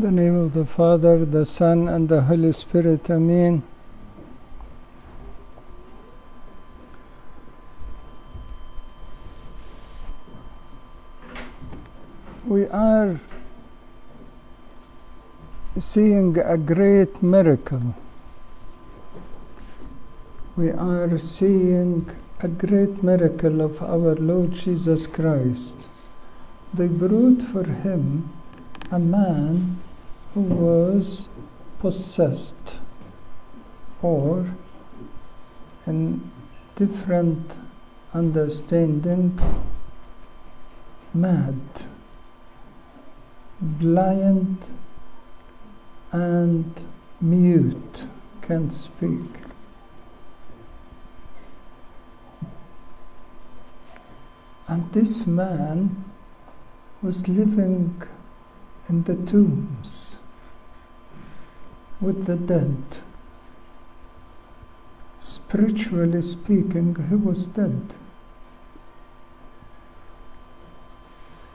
the name of the Father, the Son, and the Holy Spirit. Amen. We are seeing a great miracle. We are seeing a great miracle of our Lord Jesus Christ. They brought for him a man was possessed or in different understanding mad blind and mute can't speak. And this man was living in the tombs with the dead. Spiritually speaking, he was dead.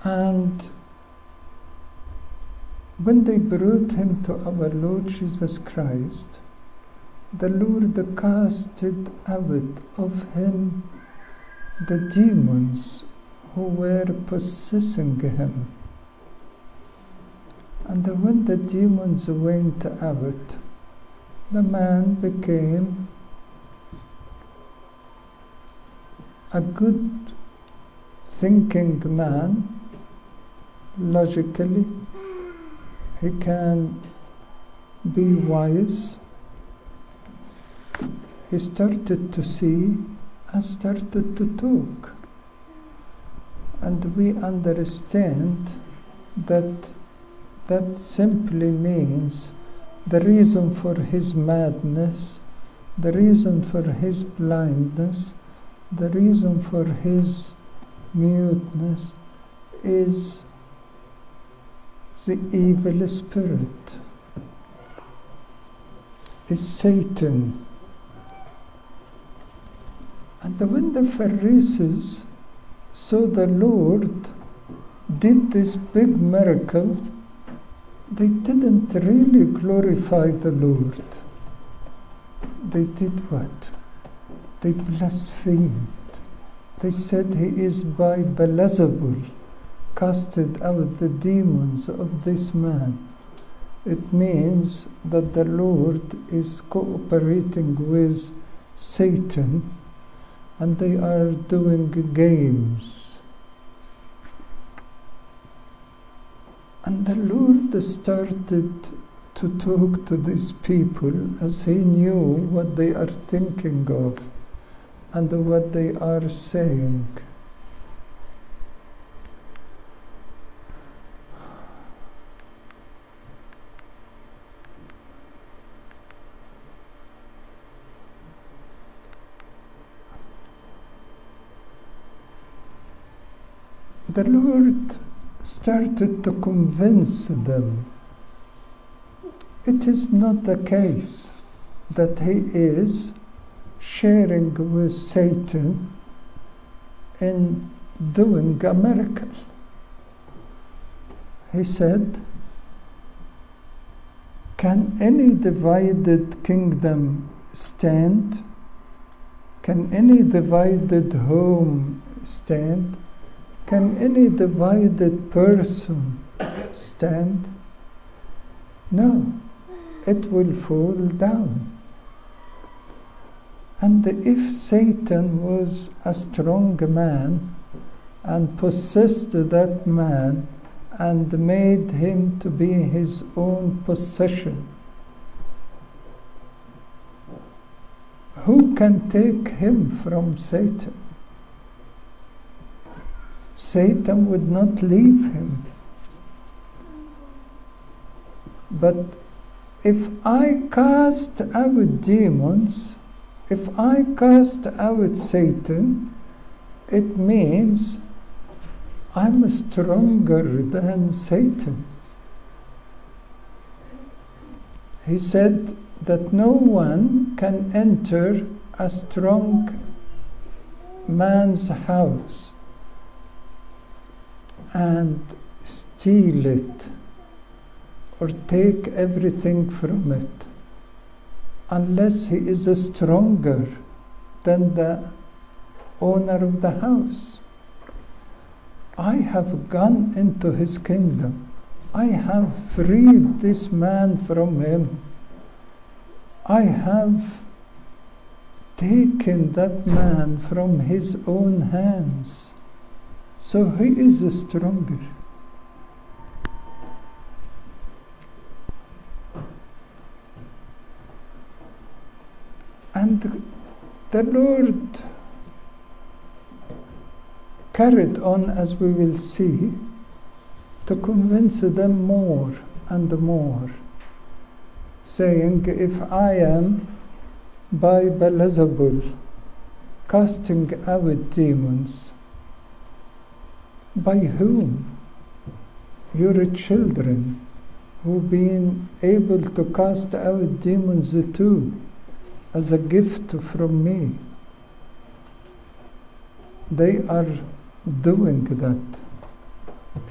And when they brought him to our Lord Jesus Christ, the Lord casted out of him the demons who were possessing him. And when the demons went out, the man became a good thinking man. Logically, he can be wise. He started to see and started to talk. And we understand that that simply means the reason for his madness, the reason for his blindness, the reason for his muteness is the evil spirit, is Satan. And when the Pharisees saw the Lord did this big miracle, they didn't really glorify the Lord. They did what? They blasphemed. They said he is by Beelzebul casted out the demons of this man. It means that the Lord is cooperating with Satan and they are doing games. And the Lord started to talk to these people as He knew what they are thinking of and what they are saying. The Lord started to convince them it is not the case that he is sharing with Satan in doing a miracle. He said, Can any divided kingdom stand? Can any divided home stand? Can any divided person stand? No, it will fall down. And if Satan was a strong man and possessed that man and made him to be his own possession, who can take him from Satan? Satan would not leave him. But if I cast out demons, if I cast out Satan, it means I'm stronger than Satan. He said that no one can enter a strong man's house and steal it or take everything from it unless he is stronger than the owner of the house. I have gone into his kingdom. I have freed this man from him. I have taken that man from his own hands. So he is stronger. And the Lord carried on, as we will see, to convince them more and more, saying, If I am by Beelzebul casting out demons, by whom? Your children who've been able to cast out demons too as a gift from me. They are doing that.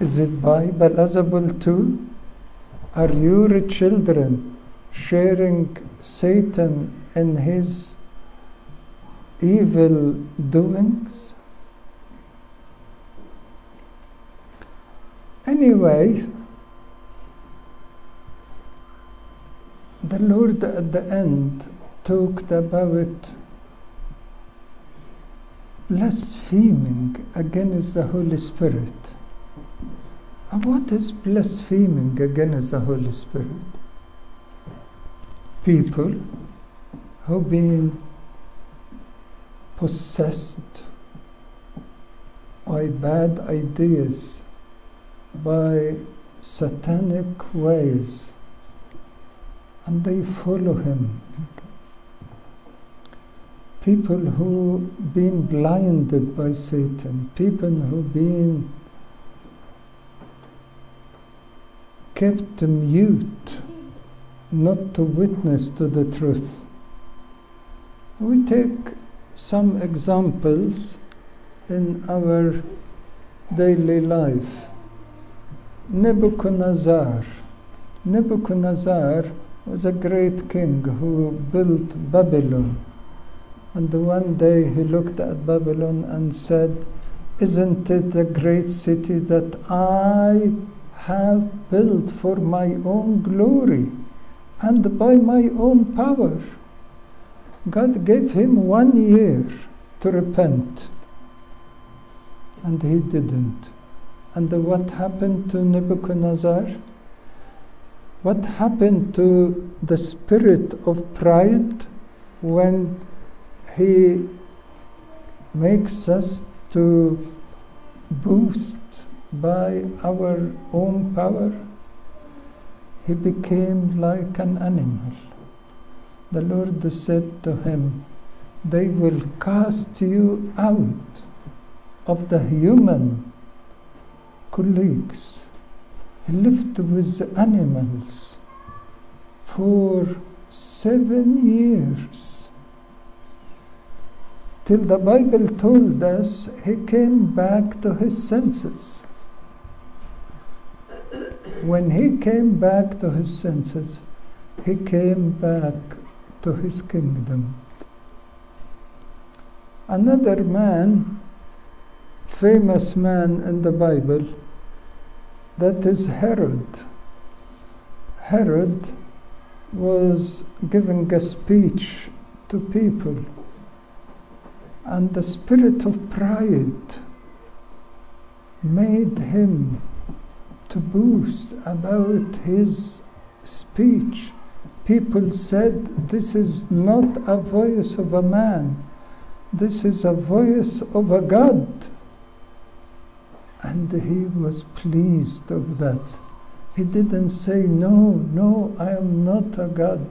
Is it by Beelzebul too? Are your children sharing Satan in his evil doings? Anyway, the Lord at the end talked about blaspheming against the Holy Spirit. And what is blaspheming against the Holy Spirit? People who've been possessed by bad ideas, by satanic ways, and they follow him people who been blinded by Satan, people who been kept mute, not to witness to the truth. We take some examples in our daily life. Nebuchadnezzar. Nebuchadnezzar was a great king who built Babylon and one day he looked at Babylon and said, Isn't it a great city that I have built for my own glory and by my own power? God gave him one year to repent, and he didn't. And what happened to Nebuchadnezzar? What happened to the spirit of pride when he makes us to boost by our own power. He became like an animal. The Lord said to him, They will cast you out of the human colleagues. He lived with animals for seven years till the Bible told us he came back to his senses. When he came back to his senses, he came back to his kingdom. Another man, famous man in the Bible, that is Herod. Herod was giving a speech to people and the spirit of pride made him to boast about his speech. People said, This is not a voice of a man, this is a voice of a God. And he was pleased of that. He didn't say, No, no, I am not a God.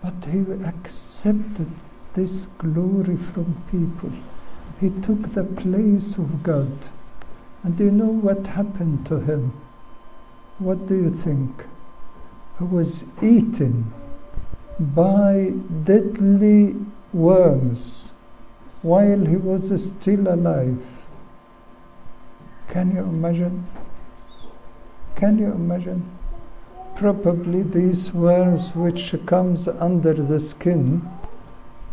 But he accepted this glory from people. He took the place of God. And do you know what happened to him? What do you think? He was eaten by deadly worms while he was still alive. Can you imagine? Can you imagine? probably these worms which comes under the skin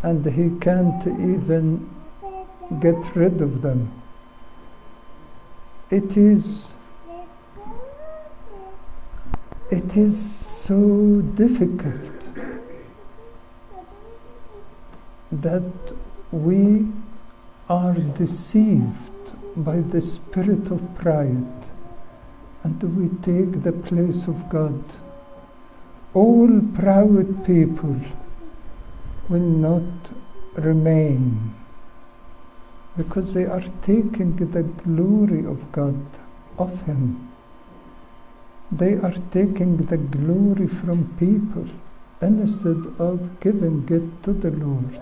and he can't even get rid of them. It is it is so difficult that we are deceived by the spirit of pride and we take the place of God. All proud people will not remain because they are taking the glory of God of Him. They are taking the glory from people instead of giving it to the Lord.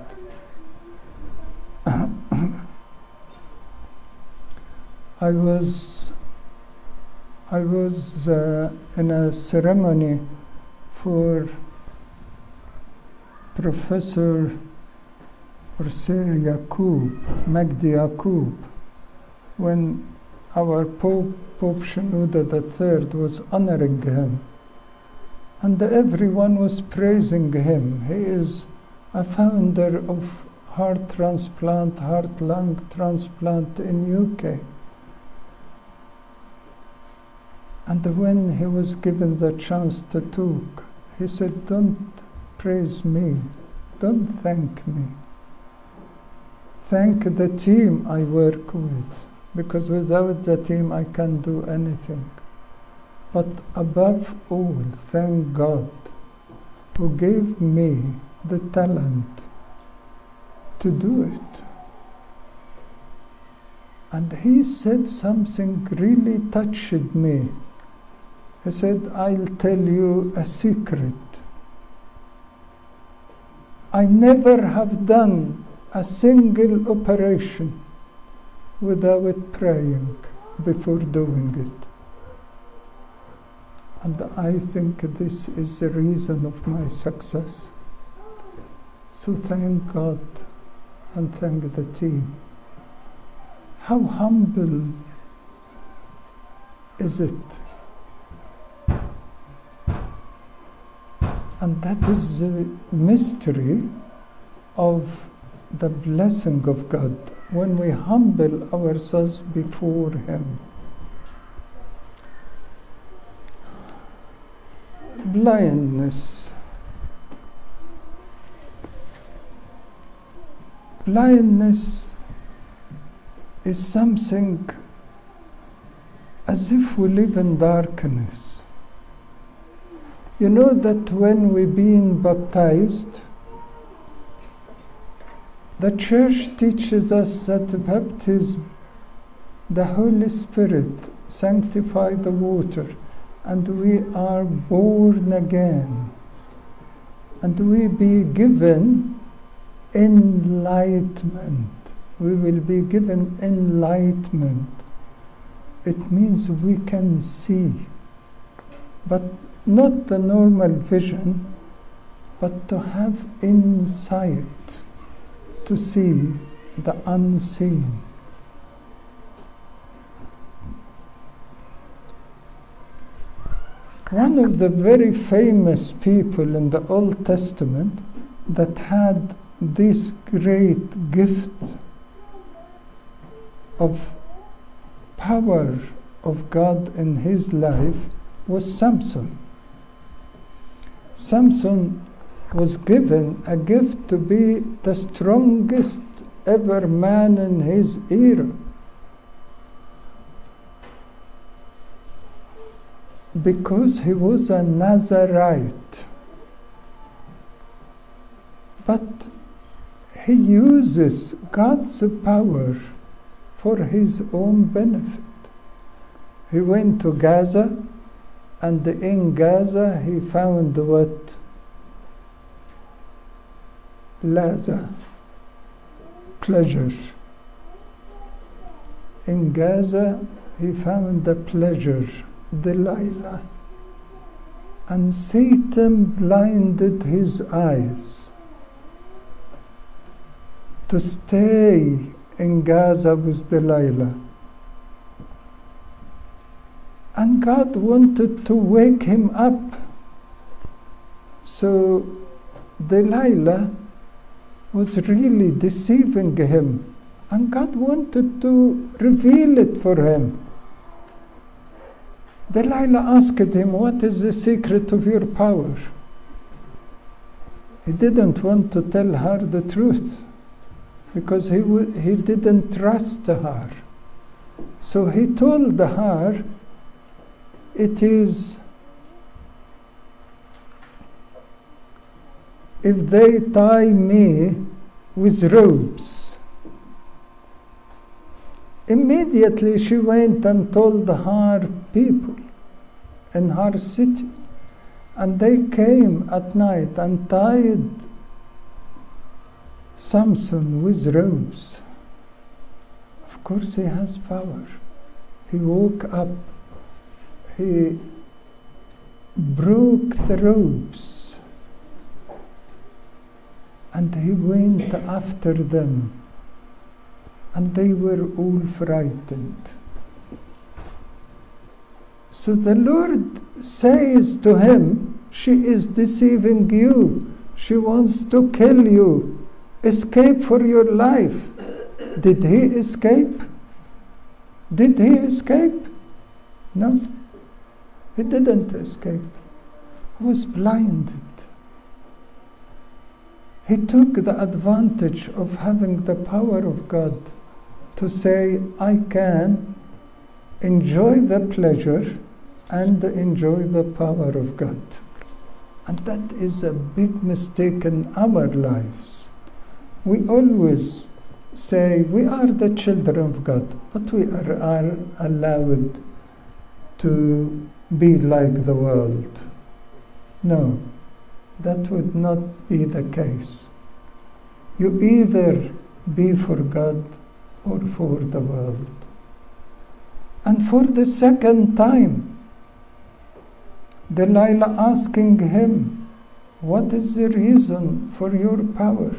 I was I was uh, in a ceremony for Professor Sir Yacoub, Magdi when our Pope, Pope Shenouda III, was honoring him. And everyone was praising him. He is a founder of heart transplant, heart lung transplant in UK. And when he was given the chance to talk, he said, Don't praise me, don't thank me. Thank the team I work with, because without the team I can't do anything. But above all, thank God who gave me the talent to do it. And he said something really touched me. He said, I'll tell you a secret. I never have done a single operation without praying before doing it. And I think this is the reason of my success. So thank God and thank the team. How humble is it? And that is the mystery of the blessing of God when we humble ourselves before Him. Blindness. Blindness is something as if we live in darkness. You know that when we being baptized, the church teaches us that baptism, the Holy Spirit sanctify the water, and we are born again, and we be given enlightenment. We will be given enlightenment. It means we can see, but not the normal vision, but to have insight to see the unseen. One of the very famous people in the Old Testament that had this great gift of power of God in his life was Samson. Samson was given a gift to be the strongest ever man in his era. Because he was a Nazarite. But he uses God's power for his own benefit. He went to Gaza, and in Gaza he found what Laza, pleasure. In Gaza, he found the pleasure, Delilah. And Satan blinded his eyes to stay in Gaza with Delilah. And God wanted to wake him up So Delilah was really deceiving him, and God wanted to reveal it for him. Delilah asked him, What is the secret of your power? He didn't want to tell her the truth because he, w- he didn't trust her. So he told her, It is if they tie me with ropes. Immediately she went and told her people in her city, and they came at night and tied Samson with ropes. Of course, he has power. He woke up, he broke the ropes, and he went after them and they were all frightened. So the Lord says to him, She is deceiving you. She wants to kill you. Escape for your life. Did he escape? Did he escape? No. He didn't escape. He was blinded. He took the advantage of having the power of God to say, I can enjoy the pleasure and enjoy the power of God. And that is a big mistake in our lives. We always say we are the children of God, but we are, are allowed to be like the world. No, that would not be the case. You either be for God or for the world. And for the second time, Delilah asking him, What is the reason for your power?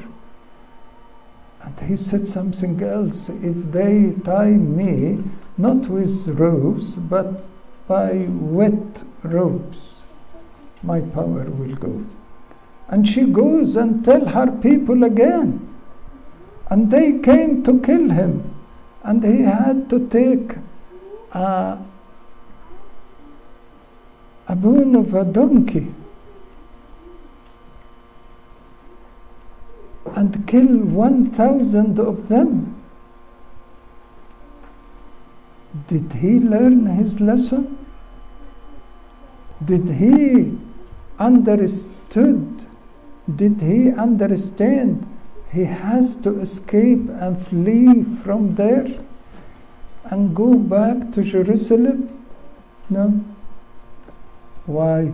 And he said something else. If they tie me, not with ropes, but by wet ropes, my power will go. And she goes and tell her people again. And they came to kill him. And he had to take a, a bone of a donkey and kill 1,000 of them. Did he learn his lesson? Did he understood? Did he understand he has to escape and flee from there and go back to Jerusalem? No. Why?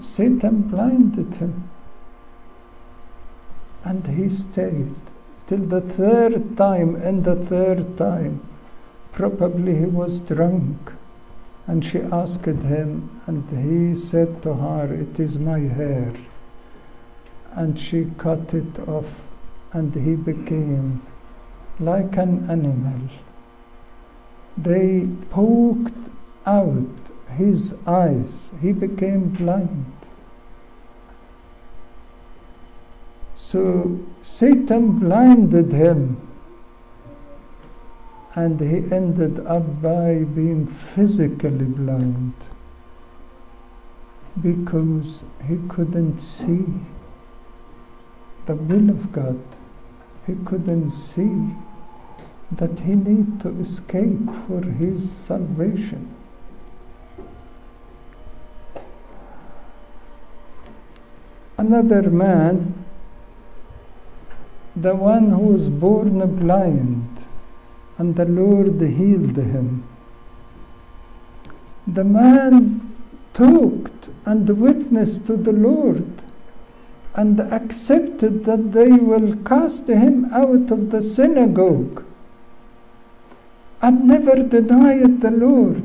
Satan blinded him. And he stayed till the third time, and the third time, probably he was drunk. And she asked him, and he said to her, It is my hair. And she cut it off, and he became like an animal. They poked out his eyes, he became blind. So Satan blinded him, and he ended up by being physically blind because he couldn't see the will of God. He couldn't see that he need to escape for his salvation. Another man the one who was born blind, and the Lord healed him. The man talked and witnessed to the Lord and accepted that they will cast him out of the synagogue and never denied the Lord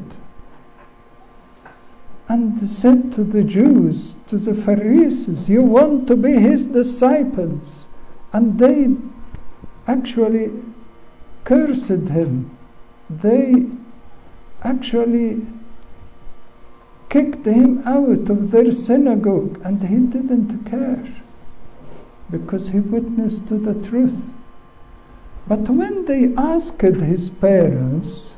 and said to the Jews, to the Pharisees, You want to be his disciples and they actually cursed him. They actually kicked him out of their synagogue, and he didn't care because he witnessed to the truth. But when they asked his parents,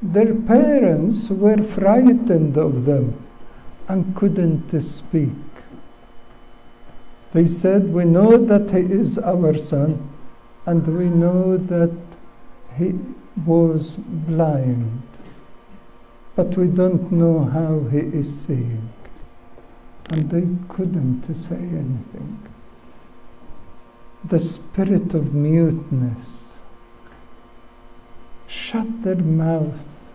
their parents were frightened of them and couldn't speak. They said, We know that he is our son, and we know that he was blind, but we don't know how he is seeing. And they couldn't say anything. The spirit of muteness shut their mouth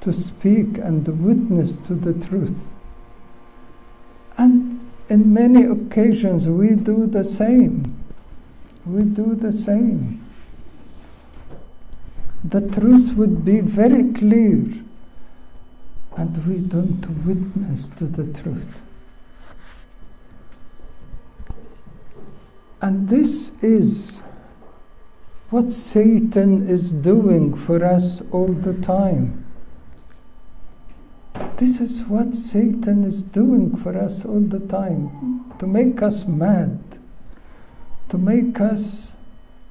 to speak and witness to the truth. And in many occasions we do the same. We do the same. The truth would be very clear, and we don't witness to the truth. And this is what Satan is doing for us all the time. This is what Satan is doing for us all the time to make us mad, to make us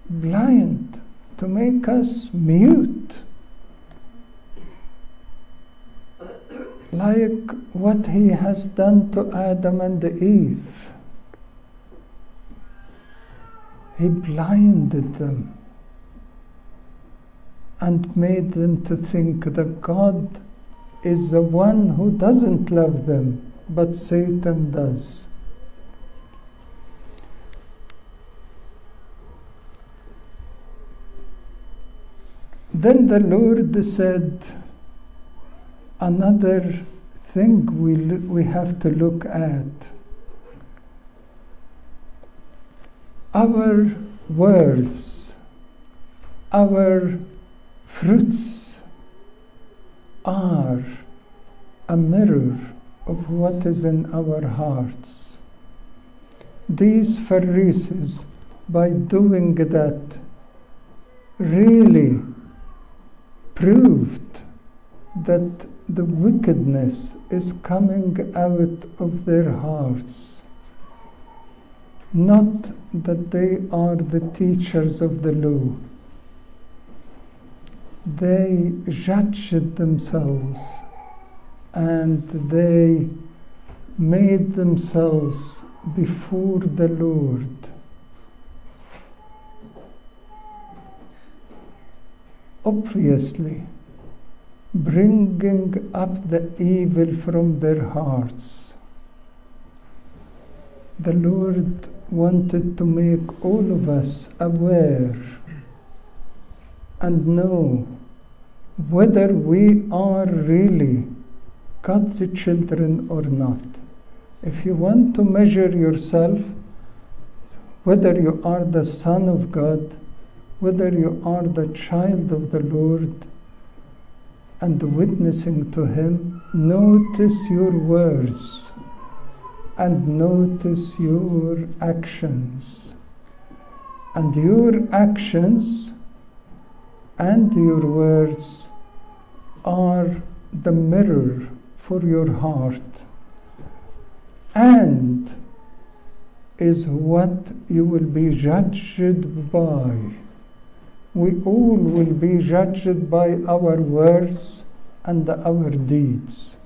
blind, to make us mute. Like what he has done to Adam and Eve. He blinded them and made them to think that God is the one who doesn't love them, but Satan does. Then the Lord said, Another thing we, we have to look at. Our words, our fruits are a mirror of what is in our hearts. These Pharisees, by doing that, really proved that the wickedness is coming out of their hearts. Not that they are the teachers of the law. They judged themselves and they made themselves before the Lord. Obviously, bringing up the evil from their hearts. The Lord wanted to make all of us aware and know whether we are really God's children or not. If you want to measure yourself, whether you are the Son of God, whether you are the child of the Lord, and witnessing to Him, notice your words and notice your actions. And your actions and your words are the mirror for your heart and is what you will be judged by. We all will be judged by our words and our deeds.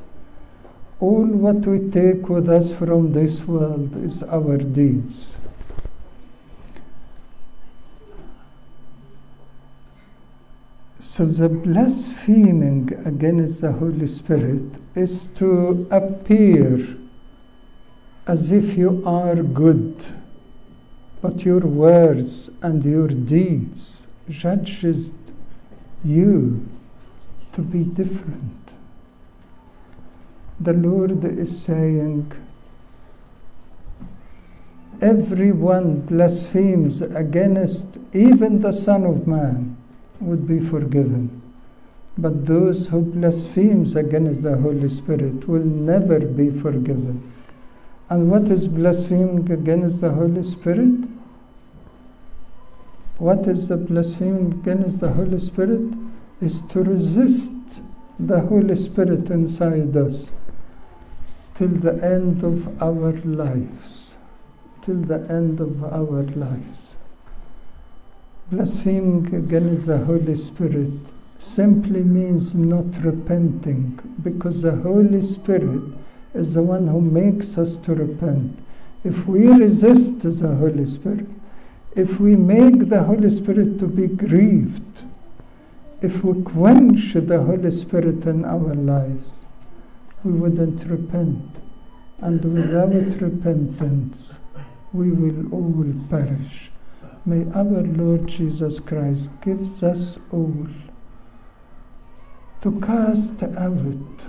All what we take with us from this world is our deeds. So the blaspheming against the Holy Spirit is to appear as if you are good, but your words and your deeds judges you to be different. The Lord is saying, everyone blasphemes against even the Son of Man would be forgiven. But those who blasphemes against the Holy Spirit will never be forgiven. And what is blaspheming against the Holy Spirit? What is the blaspheming against the Holy Spirit? Is to resist the Holy Spirit inside us till the end of our lives. Till the end of our lives. Blaspheming against the Holy Spirit simply means not repenting because the Holy Spirit is the one who makes us to repent. If we resist the Holy Spirit, if we make the Holy Spirit to be grieved, if we quench the Holy Spirit in our lives, we wouldn't repent. And without repentance, we will all perish. May our Lord Jesus Christ give us all to cast out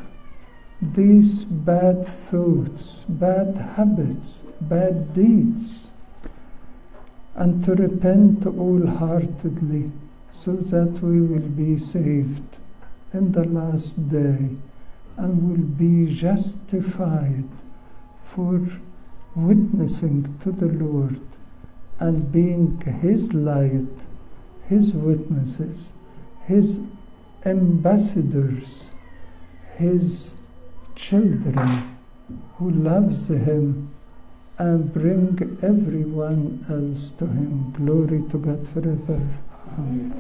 these bad thoughts, bad habits, bad deeds, and to repent wholeheartedly so that we will be saved in the last day and will be justified for witnessing to the Lord and being His light, His witnesses, His ambassadors, His children who loves Him and bring everyone else to Him. Glory to God forever. Amen.